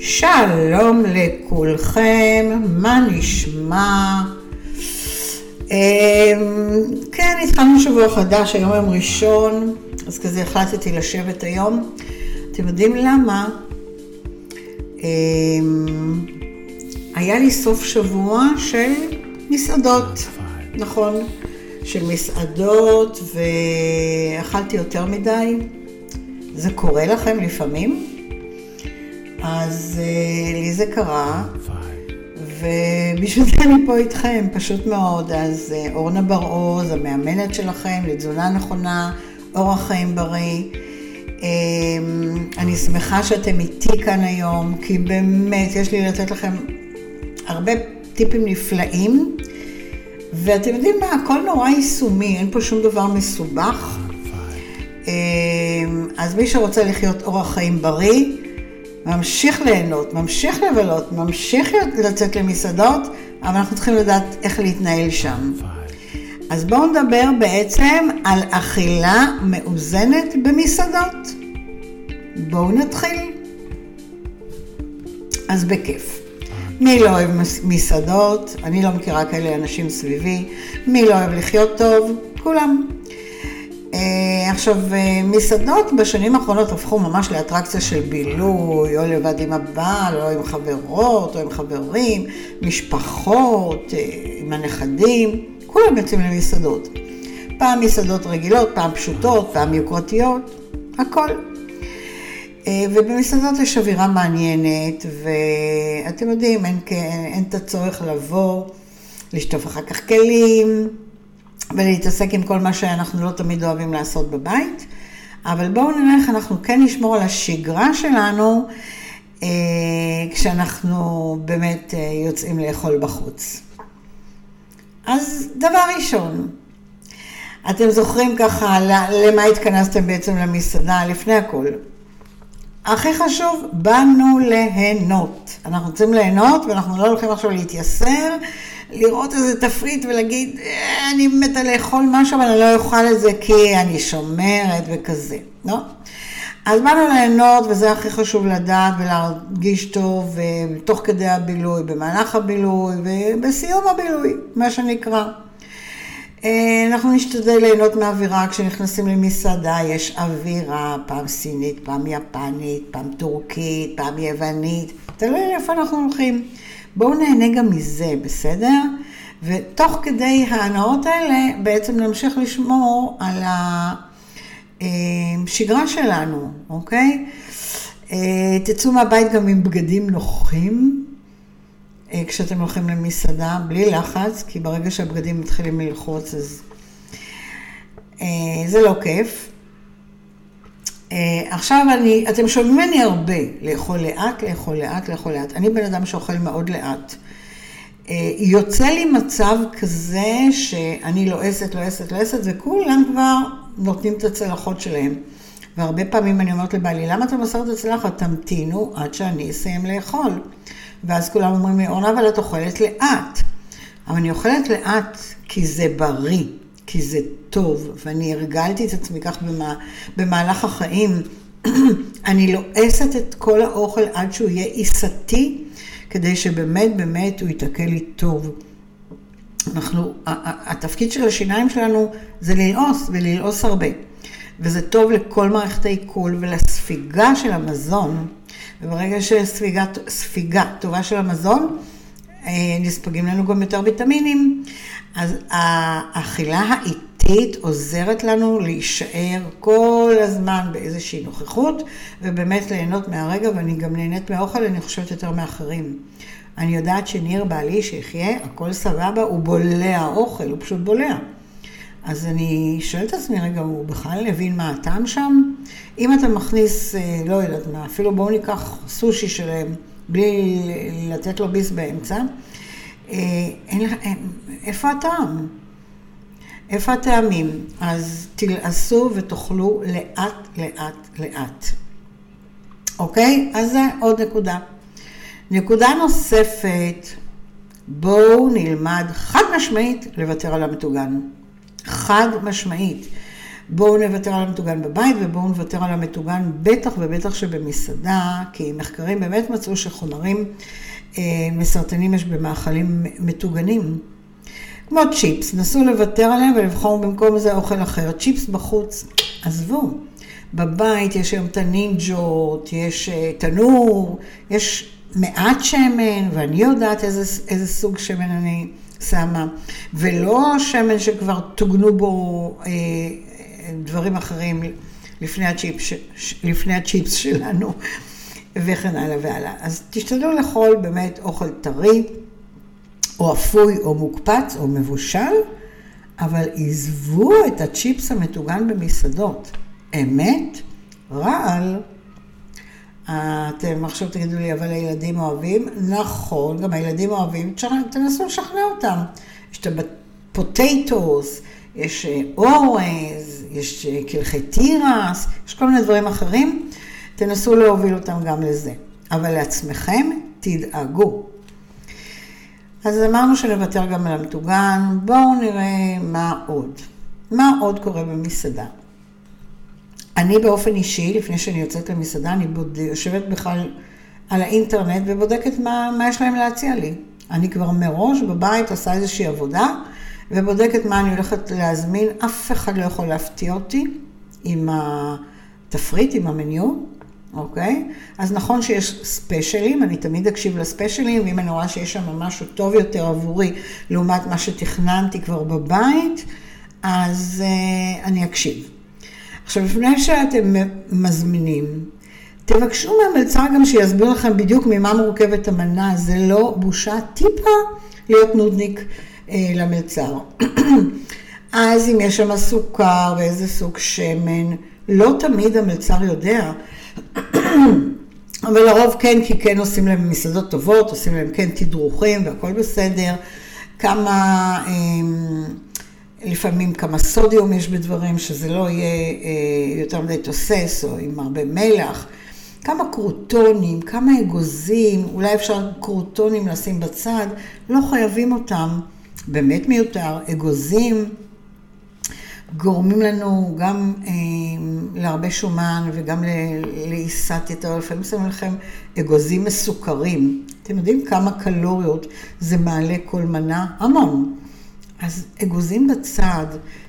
שלום לכולכם, מה נשמע? אמ, כן, התחלנו שבוע חדש, היום יום ראשון, אז כזה החלטתי לשבת היום. אתם יודעים למה? אמ, היה לי סוף שבוע של מסעדות, נכון, של מסעדות, ואכלתי יותר מדי. זה קורה לכם לפעמים? אז אה, לי זה קרה, ובשביל זה אני פה איתכם, פשוט מאוד. אז אה, אורנה בר-עוז, המאמנת שלכם לתזונה נכונה, אורח חיים בריא. אמ, אני שמחה שאתם איתי כאן היום, כי באמת יש לי לתת לכם הרבה טיפים נפלאים. ואתם יודעים מה, הכל נורא יישומי, אין פה שום דבר מסובך. אמ, אז מי שרוצה לחיות אורח חיים בריא, ממשיך ליהנות, ממשיך לבלות, ממשיך לצאת למסעדות, אבל אנחנו צריכים לדעת איך להתנהל שם. אז בואו נדבר בעצם על אכילה מאוזנת במסעדות. בואו נתחיל. אז בכיף. מי לא אוהב מסעדות? אני לא מכירה כאלה אנשים סביבי. מי לא אוהב לחיות טוב? כולם. אה, עכשיו, אה, מסעדות בשנים האחרונות הפכו ממש לאטרקציה של בילוי, או לבד עם הבעל, או עם חברות, או עם חברים, משפחות, אה, עם הנכדים, כולם יוצאים למסעדות. פעם מסעדות רגילות, פעם פשוטות, פעם יוקרתיות, הכל. ובמסעדות יש אווירה מעניינת, ואתם יודעים, אין, אין את הצורך לבוא, לשטוף אחר כך כלים, ולהתעסק עם כל מה שאנחנו לא תמיד אוהבים לעשות בבית. אבל בואו נראה איך אנחנו כן נשמור על השגרה שלנו אה, כשאנחנו באמת אה, יוצאים לאכול בחוץ. אז דבר ראשון, אתם זוכרים ככה למה התכנסתם בעצם למסעדה לפני הכל. הכי חשוב, באנו ליהנות. אנחנו רוצים ליהנות ואנחנו לא הולכים עכשיו להתייסר לראות איזה תפריט ולהגיד, אה, אני מתה לאכול משהו, אבל אני לא אוכל את זה כי אני שומרת וכזה, לא? אז באנו ליהנות, וזה הכי חשוב לדעת ולהרגיש טוב, תוך כדי הבילוי, במהלך הבילוי ובסיום הבילוי, מה שנקרא. אה, אנחנו נשתדל ליהנות מהאווירה כשנכנסים למסעדה, יש אווירה, פעם סינית, פעם יפנית, פעם טורקית, פעם יוונית, תלוי איפה אנחנו הולכים. בואו נהנה גם מזה, בסדר? ותוך כדי ההנאות האלה, בעצם נמשיך לשמור על השגרה שלנו, אוקיי? אה, תצאו מהבית גם עם בגדים נוחים, אה, כשאתם הולכים למסעדה, בלי לחץ, כי ברגע שהבגדים מתחילים ללחוץ, אז אה, זה לא כיף. Uh, עכשיו אני, אתם שומעים ממני הרבה, לאכול לאט, לאכול לאט, לאכול לאט. אני בן אדם שאוכל מאוד לאט. Uh, יוצא לי מצב כזה שאני לועסת, לועסת, לועסת, וכולם כבר נותנים את הצלחות שלהם. והרבה פעמים אני אומרת לבעלי, למה אתה מסר את הצלחת? תמתינו עד שאני אסיים לאכול. ואז כולם אומרים לי, אורנה, אבל את אוכלת לאט. אבל אני אוכלת לאט כי זה בריא. כי זה טוב, ואני הרגלתי את עצמי כך במה, במהלך החיים. אני לועסת את כל האוכל עד שהוא יהיה עיסתי, כדי שבאמת באמת הוא יתקל לי טוב. אנחנו, התפקיד של השיניים שלנו זה ללעוס, וללעוס הרבה. וזה טוב לכל מערכת העיכול ולספיגה של המזון. וברגע שספיגה טובה של המזון, נספגים לנו גם יותר ויטמינים. אז האכילה האיטית עוזרת לנו להישאר כל הזמן באיזושהי נוכחות, ובאמת ליהנות מהרגע, ואני גם נהנית מהאוכל, אני חושבת יותר מאחרים. אני יודעת שניר בעלי שיחיה, הכל סבבה, הוא בולע אוכל, הוא פשוט בולע. אז אני שואלת את עצמי, רגע, הוא בכלל הבין מה הטעם שם? אם אתה מכניס, אה, לא יודעת מה, אפילו בואו ניקח סושי שלהם, בלי לתת לו ביס באמצע, אה, אין לך, איפה הטעם? איפה הטעמים? אז תלעשו ותאכלו לאט, לאט, לאט. אוקיי? אז זה עוד נקודה. נקודה נוספת, בואו נלמד חד משמעית לוותר על המטוגן. חד משמעית. בואו נוותר על המטוגן בבית ובואו נוותר על המטוגן בטח ובטח שבמסעדה, כי מחקרים באמת מצאו שחומרים אה, מסרטנים יש במאכלים מטוגנים. כמו צ'יפס, נסו לוותר עליהם ולבחור במקום זה אוכל אחר. צ'יפס בחוץ, עזבו. בבית יש היום את הנינג'ות, יש אה, תנור, יש מעט שמן, ואני יודעת איזה, איזה סוג שמן אני שמה, ולא שמן שכבר טוגנו בו אה, דברים אחרים לפני הצ'יפס, לפני הצ'יפס שלנו, וכן הלאה והלאה. אז תשתדלו לאכול באמת אוכל טרי, או אפוי, או מוקפץ, או מבושל, אבל עזבו את הצ'יפס המטוגן במסעדות. אמת, רעל. אתם עכשיו תגידו לי, אבל הילדים אוהבים? נכון, גם הילדים אוהבים, תנסו לשכנע אותם. יש את הפוטטוס, יש אה, אורז, יש אה, קלחי תירס, יש כל מיני דברים אחרים. תנסו להוביל אותם גם לזה. אבל לעצמכם, תדאגו. אז אמרנו שנוותר גם על המטוגן, בואו נראה מה עוד. מה עוד קורה במסעדה? אני באופן אישי, לפני שאני יוצאת למסעדה, אני בוד... יושבת בכלל על האינטרנט ובודקת מה, מה יש להם להציע לי. אני כבר מראש בבית עושה איזושהי עבודה ובודקת מה אני הולכת להזמין. אף אחד לא יכול להפתיע אותי עם התפריט, עם המניו, אוקיי? אז נכון שיש ספיישלים, אני תמיד אקשיב לספיישלים, ואם אני רואה שיש שם משהו טוב יותר עבורי לעומת מה שתכננתי כבר בבית, אז uh, אני אקשיב. עכשיו, לפני שאתם מזמינים, תבקשו מהמלצר גם שיסביר לכם בדיוק ממה מורכבת המנה, זה לא בושה טיפה להיות נודניק אה, למלצר. אז אם יש שם סוכר ואיזה סוג שמן, לא תמיד המלצר יודע, אבל לרוב כן, כי כן עושים להם מסעדות טובות, עושים להם כן תדרוכים והכל בסדר. כמה... אה, לפעמים כמה סודיום יש בדברים, שזה לא יהיה אה, יותר מדי תוסס או עם הרבה מלח. כמה קרוטונים, כמה אגוזים, אולי אפשר קרוטונים לשים בצד, לא חייבים אותם, באמת מיותר. אגוזים גורמים לנו גם אה, להרבה שומן וגם לעיסת יתר, לפעמים שמים לכם אגוזים מסוכרים. אתם יודעים כמה קלוריות זה מעלה כל מנה? המון. אז אגוזים בצד,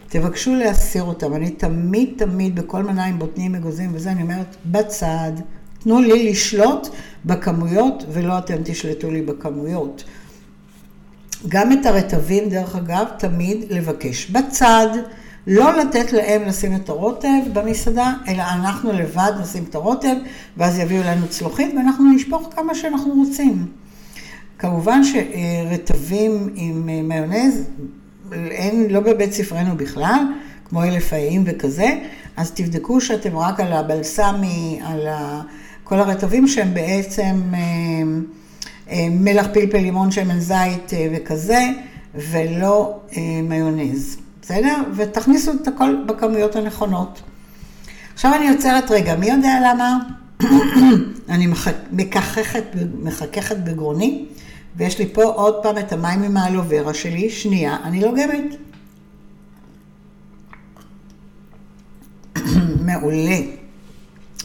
תבקשו להסיר אותם. אני תמיד תמיד בכל מנה עם בוטנים אגוזים וזה, אני אומרת, בצד. תנו לי לשלוט בכמויות ולא אתם תשלטו לי בכמויות. גם את הרטבים, דרך אגב, תמיד לבקש בצד, לא לתת להם לשים את הרוטב במסעדה, אלא אנחנו לבד נשים את הרוטב, ואז יביאו לנו צלוחית, ואנחנו נשפוך כמה שאנחנו רוצים. כמובן שרטבים עם מיונז, אין, לא בבית ספרנו בכלל, כמו אלף האיים וכזה, אז תבדקו שאתם רק על הבלסמי, על ה... כל הרטבים שהם בעצם אה, אה, מלח פלפל לימון שמן זית אה, וכזה, ולא מיונז, בסדר? ותכניסו את הכל בכמויות הנכונות. עכשיו אני עוצרת רגע, מי יודע למה? אני מכככת, מחככת בגרוני. ויש לי פה עוד פעם את המים עם האלוברה שלי, שנייה, אני לוגמת. מעולה.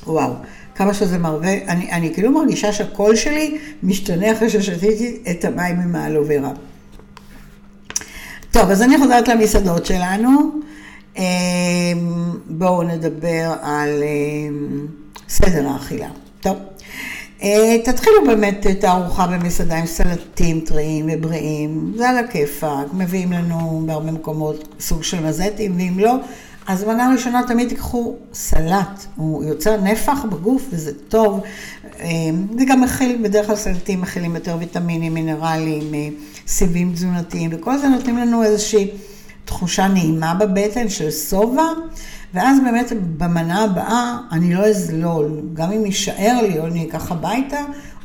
וואו, כמה שזה מרווה, אני, אני כאילו מרגישה שהקול שלי משתנה אחרי ששתיתי את המים עם האלוברה. טוב, אז אני חוזרת למסעדות שלנו. אמ, בואו נדבר על אמ, סדר האכילה. טוב. אה, תתחילו באמת את הארוחה במסעדה עם סלטים טריים ובריאים, זה על הכיפאק, מביאים לנו בהרבה מקומות סוג של מזטים, ואם לא, אז מנה ראשונה תמיד תיקחו סלט, הוא יוצר נפח בגוף וזה טוב, אה, זה גם מכיל, בדרך כלל סלטים מכילים יותר ויטמינים, מינרלים, אה, סיבים תזונתיים, וכל זה נותנים לנו איזושהי תחושה נעימה בבטן של שובע. ואז באמת במנה הבאה אני לא אזלול, גם אם יישאר לי או אני אקח הביתה,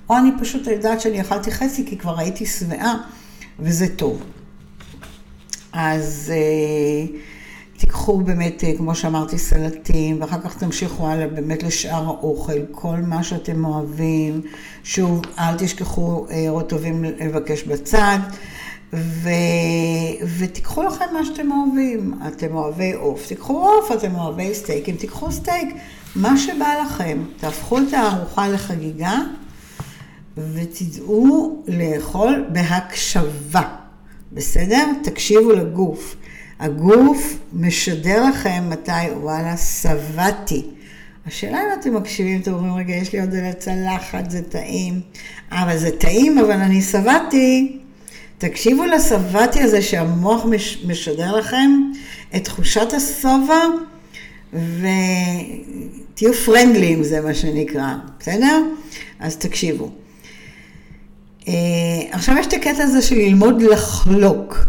או אני פשוט יודעת שאני אכלתי חצי כי כבר הייתי שבעה, וזה טוב. אז אה, תיקחו באמת, אה, כמו שאמרתי, סלטים, ואחר כך תמשיכו הלאה באמת לשאר האוכל, כל מה שאתם אוהבים. שוב, אל תשכחו אה, רוטבים לבקש בצד. ו... ותיקחו לכם מה שאתם אוהבים. אתם אוהבי עוף, תיקחו עוף, אתם אוהבי סטייקים, תיקחו סטייק. מה שבא לכם, תהפכו את הארוחה לחגיגה ותדעו לאכול בהקשבה, בסדר? תקשיבו לגוף. הגוף משדר לכם מתי, וואלה, שבעתי. השאלה אם אתם מקשיבים, אתם אומרים, רגע, יש לי עוד על הצלחת, זה טעים. אבל זה טעים, אבל אני שבעתי. תקשיבו לשבעתי הזה שהמוח מש, משדר לכם את תחושת השובע, ותהיו פרנדלים, זה מה שנקרא, בסדר? אז תקשיבו. אה, עכשיו יש את הקטע הזה של ללמוד לחלוק.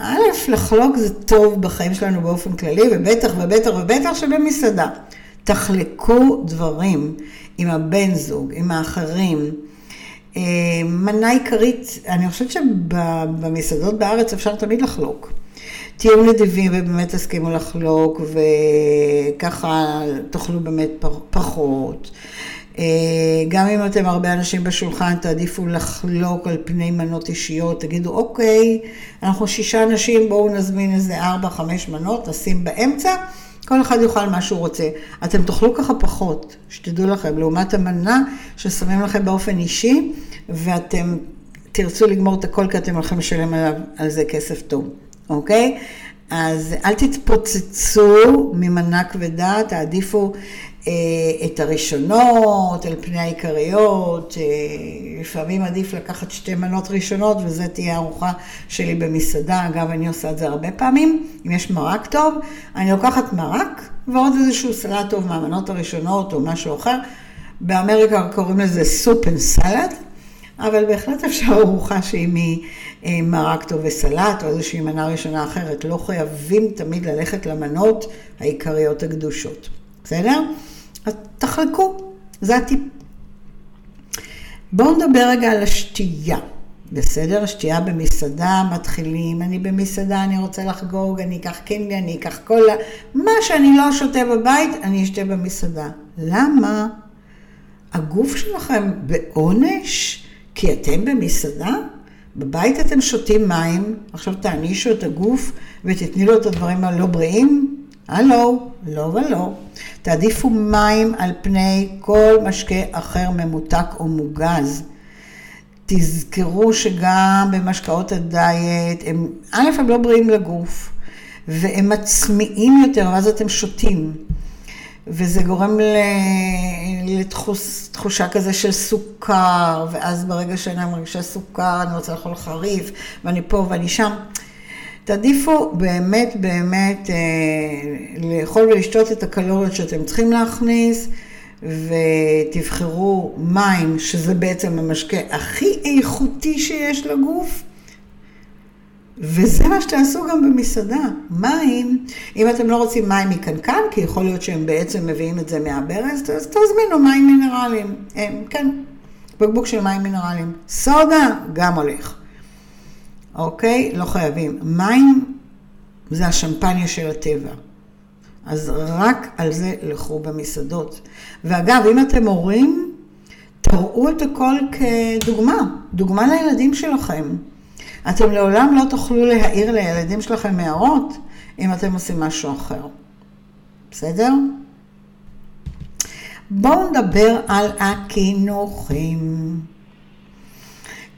א', לחלוק זה טוב בחיים שלנו באופן כללי, ובטח ובטח ובטח שבמסעדה. תחלקו דברים עם הבן זוג, עם האחרים. אה, מנה עיקרית, אני חושבת שבמסעדות בארץ אפשר תמיד לחלוק. תהיו נדיבים ובאמת תסכימו לחלוק, וככה תאכלו באמת פחות. אה, גם אם אתם הרבה אנשים בשולחן, תעדיפו לחלוק על פני מנות אישיות, תגידו, אוקיי, אנחנו שישה אנשים, בואו נזמין איזה ארבע, חמש מנות, נשים באמצע, כל אחד יאכל מה שהוא רוצה. אתם תאכלו ככה פחות, שתדעו לכם, לעומת המנה ששמים לכם באופן אישי, ואתם תרצו לגמור את הכל כי אתם הולכים לשלם עליו, על זה כסף טוב, אוקיי? אז אל תתפוצצו ממנה כבדה, תעדיפו את הראשונות על פני העיקריות. אה, לפעמים עדיף לקחת שתי מנות ראשונות וזו תהיה הארוחה שלי במסעדה. אגב, אני עושה את זה הרבה פעמים. אם יש מרק טוב, אני לוקחת מרק ועוד איזשהו סלט טוב מהמנות הראשונות או משהו אחר. באמריקה קוראים לזה soup and salad, אבל בהחלט אפשר ארוחה שהיא ממרק טוב וסלט או איזושהי מנה ראשונה אחרת. לא חייבים תמיד ללכת למנות העיקריות הקדושות. בסדר? אז תחלקו, זה הטיפ. בואו נדבר רגע על השתייה, בסדר? שתייה במסעדה, מתחילים, אני במסעדה, אני רוצה לחגוג, אני אקח קינגה, אני אקח קולה, מה שאני לא שותה בבית, אני אשתה במסעדה. למה? הגוף שלכם בעונש? כי אתם במסעדה? בבית אתם שותים מים, עכשיו תענישו את הגוף ותתני לו את הדברים הלא בריאים? הלו, לא ולא. תעדיפו מים על פני כל משקה אחר ממותק או מוגז. תזכרו שגם במשקאות הדיאט, הם, א', הם לא בריאים לגוף, והם מצמיעים יותר, ואז אתם שותים. וזה גורם לתחושה כזה של סוכר, ואז ברגע שאני מרגישה סוכר, אני רוצה לאכול חריף, ואני פה ואני שם. תעדיפו באמת באמת אה, לאכול ולשתות את הקלוריות שאתם צריכים להכניס, ותבחרו מים, שזה בעצם המשקה הכי איכותי שיש לגוף, וזה מה שתעשו גם במסעדה. מים, אם אתם לא רוצים מים מקנקן, כי יכול להיות שהם בעצם מביאים את זה מהברז, אז תזמינו מים מינרליים. הם, כן, בקבוק של מים מינרליים. סודה, גם הולך. אוקיי? לא חייבים. מים זה השמפניה של הטבע. אז רק על זה לכו במסעדות. ואגב, אם אתם הורים, תראו את הכל כדוגמה, דוגמה לילדים שלכם. אתם לעולם לא תוכלו להעיר לילדים שלכם הערות אם אתם עושים משהו אחר. בסדר? בואו נדבר על הקינוחים.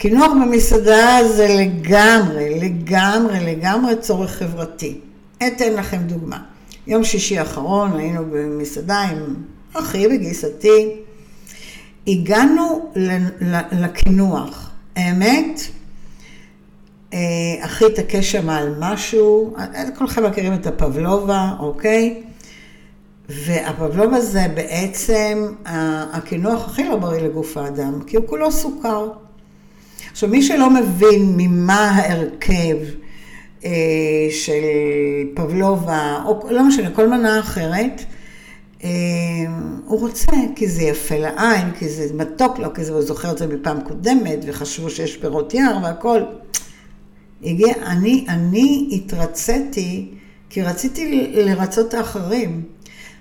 קינוח במסעדה זה לגמרי, לגמרי, לגמרי צורך חברתי. אתן לכם דוגמה. יום שישי האחרון היינו במסעדה עם אחי וגיסתי. הגענו לקינוח. האמת, אה, אחי התעקש שם על משהו, כולכם מכירים את הפבלובה, אוקיי? והפבלובה זה בעצם הקינוח הכי לא בריא לגוף האדם, כי הוא כולו סוכר. עכשיו, מי שלא מבין ממה ההרכב אה, של פבלובה, או לא משנה, כל מנה אחרת, אה, הוא רוצה, כי זה יפה לעין, כי זה מתוק לו, כי זה, הוא זוכר את זה מפעם קודמת, וחשבו שיש פירות יער והכל. הגיע, אני, אני התרציתי, כי רציתי לרצות את האחרים.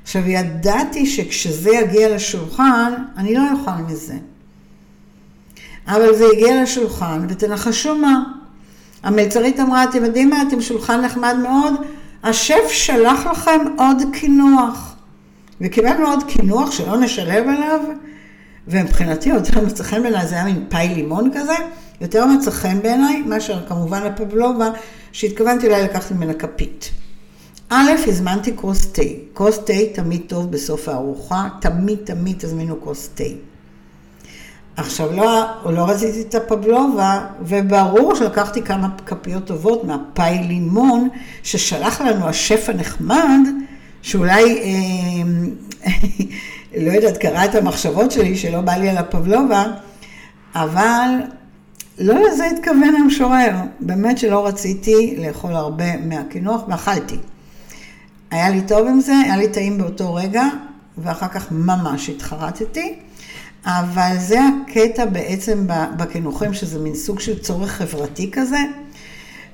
עכשיו, ידעתי שכשזה יגיע לשולחן, אני לא אוכל מזה. אבל זה הגיע לשולחן, ותנחשו מה? המלצרית אמרה, אתם יודעים מה, אתם שולחן נחמד מאוד, השף שלח לכם עוד קינוח. וקיבלנו עוד קינוח שלא נשלם עליו, ומבחינתי יותר מצא חן בעיניי, זה היה מין פאי לימון כזה, יותר מצא חן בעיניי, מאשר כמובן הפבלובה, שהתכוונתי אולי לקחת ממנה כפית. א', הזמנתי כוס תה. כוס תה תמיד טוב בסוף הארוחה, תמיד תמיד תזמינו כוס תה. עכשיו, לא, לא רציתי את הפבלובה, וברור שלקחתי כמה כפיות טובות מהפאי לימון ששלח לנו השף הנחמד, שאולי, אה, לא יודעת, קרא את המחשבות שלי, שלא בא לי על הפבלובה, אבל לא לזה התכוון המשורר. באמת שלא רציתי לאכול הרבה מהקינוח, ואכלתי. היה לי טוב עם זה, היה לי טעים באותו רגע, ואחר כך ממש התחרטתי. אבל זה הקטע בעצם בקינוחים, שזה מין סוג של צורך חברתי כזה,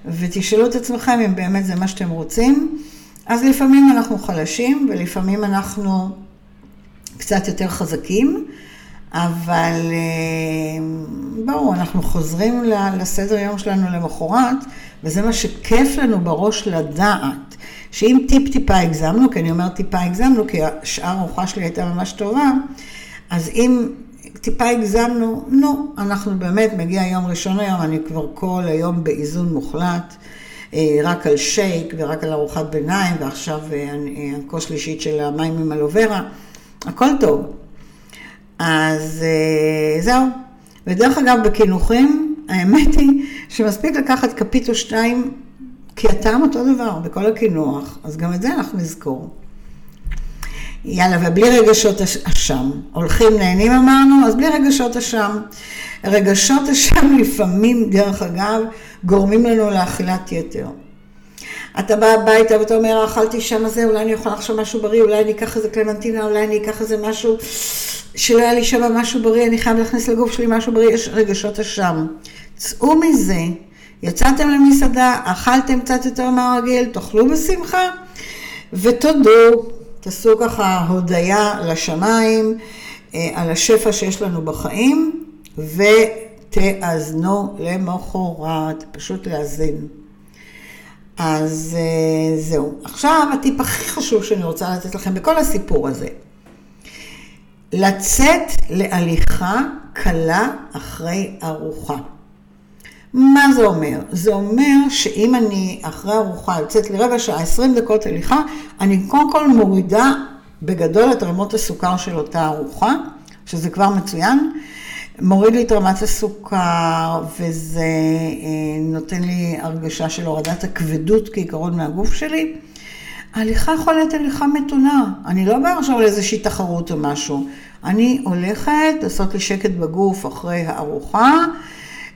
ותשאלו את עצמכם אם באמת זה מה שאתם רוצים. אז לפעמים אנחנו חלשים, ולפעמים אנחנו קצת יותר חזקים, אבל אה, ברור, אנחנו חוזרים לסדר יום שלנו למחרת, וזה מה שכיף לנו בראש לדעת, שאם טיפ-טיפה הגזמנו, כי אני אומרת טיפה הגזמנו, כי השאר הארוחה שלי הייתה ממש טובה, אז אם טיפה הגזמנו, נו, אנחנו באמת, מגיע יום ראשון היום, אני כבר כל היום באיזון מוחלט, אה, רק על שייק ורק על ארוחת ביניים, ועכשיו הכוס אה, שלישית של המים עם אלוברה, הכל טוב. אז אה, זהו. ודרך אגב, בקינוחים, האמת היא שמספיק לקחת כפית או שתיים, כי הטעם אותו דבר בכל הקינוח, אז גם את זה אנחנו נזכור. יאללה, ובלי רגשות אשם. הולכים, נהנים אמרנו, אז בלי רגשות אשם. רגשות אשם לפעמים, דרך אגב, גורמים לנו לאכילת יתר. אתה בא הביתה ואתה אומר, אכלתי שם זה, אולי אני אוכל עכשיו משהו בריא, אולי אני אקח איזה קלמנטינה, אולי אני אקח איזה משהו שלא היה לי שם משהו בריא, אני חייב להכניס לגוף שלי משהו בריא, יש רגשות אשם. צאו מזה, יצאתם למסעדה, אכלתם קצת יותר מהרגיל, תאכלו בשמחה, ותודו. תעשו ככה הודיה לשמיים אה, על השפע שיש לנו בחיים, ותאזנו למחרת, פשוט לאזן. אז אה, זהו. עכשיו הטיפ הכי חשוב שאני רוצה לתת לכם בכל הסיפור הזה. לצאת להליכה קלה אחרי ארוחה. מה זה אומר? זה אומר שאם אני אחרי ארוחה יוצאת לרבע שעה, עשרים דקות הליכה, אני קודם כל מורידה בגדול את רמות הסוכר של אותה ארוחה, שזה כבר מצוין. מוריד לי את רמת הסוכר, וזה אה, נותן לי הרגשה של הורדת הכבדות כעיקרון מהגוף שלי. ההליכה יכולה להיות הליכה מתונה. אני לא באה עכשיו לאיזושהי תחרות או משהו. אני הולכת לעשות לי שקט בגוף אחרי הארוחה.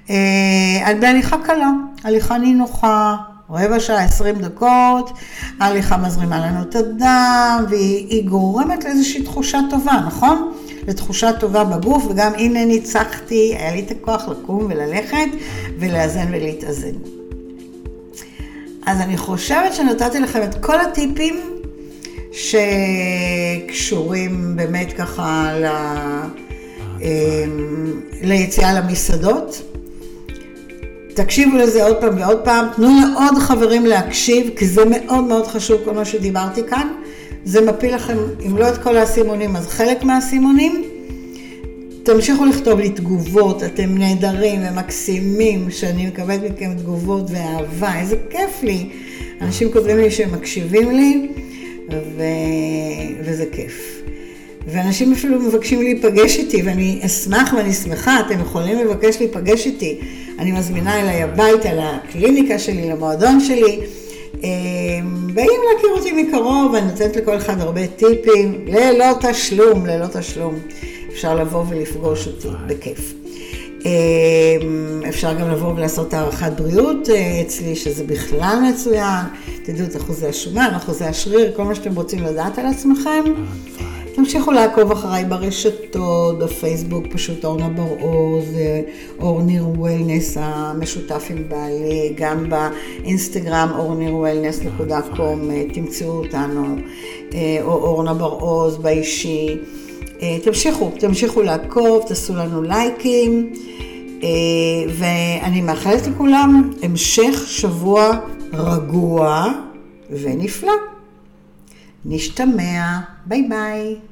אה, בהליכה קלה, הליכה נינוחה, רבע שעה, עשרים דקות, ההליכה מזרימה לנו את הדם, והיא גורמת לאיזושהי תחושה טובה, נכון? לתחושה טובה בגוף, וגם הנה ניצחתי, היה לי את הכוח לקום וללכת ולאזן ולהתאזן. אז אני חושבת שנתתי לכם את כל הטיפים שקשורים באמת ככה ל... אה, ליציאה למסעדות. תקשיבו לזה עוד פעם ועוד פעם, תנו לעוד חברים להקשיב, כי זה מאוד מאוד חשוב כל מה שדיברתי כאן. זה מפיל לכם, אם לא את כל האסימונים, אז חלק מהאסימונים. תמשיכו לכתוב לי תגובות, אתם נהדרים ומקסימים, שאני מקבלת מכם תגובות ואהבה, איזה כיף לי. אנשים כותבים לי שהם מקשיבים לי, ו... וזה כיף. ואנשים אפילו מבקשים להיפגש איתי, ואני אשמח ואני שמחה, אתם יכולים לבקש להיפגש איתי. אני מזמינה אליי הביתה, לקליניקה שלי, למועדון שלי. באים להכיר אותי מקרוב, אני נותנת לכל אחד הרבה טיפים, ללא תשלום, ללא תשלום. אפשר לבוא ולפגוש אותי בכיף. אפשר גם לבוא ולעשות הערכת בריאות אה, אצלי, שזה בכלל מצוין. תדעו את אחוזי השומן, אחוזי השריר, כל מה שאתם רוצים לדעת על עצמכם. תמשיכו לעקוב אחריי ברשתות, בפייסבוק פשוט אורנה בר-עוז, אור ניר וולנס המשותף עם בעלי, גם באינסטגרם אורנירוולנס.קום, תמצאו אותנו, אה, או אורנה בר-עוז באישי. אה, תמשיכו, תמשיכו לעקוב, תעשו לנו לייקים. ואני מאחלת לכולם המשך שבוע רגוע ונפלא. נשתמע, ביי ביי.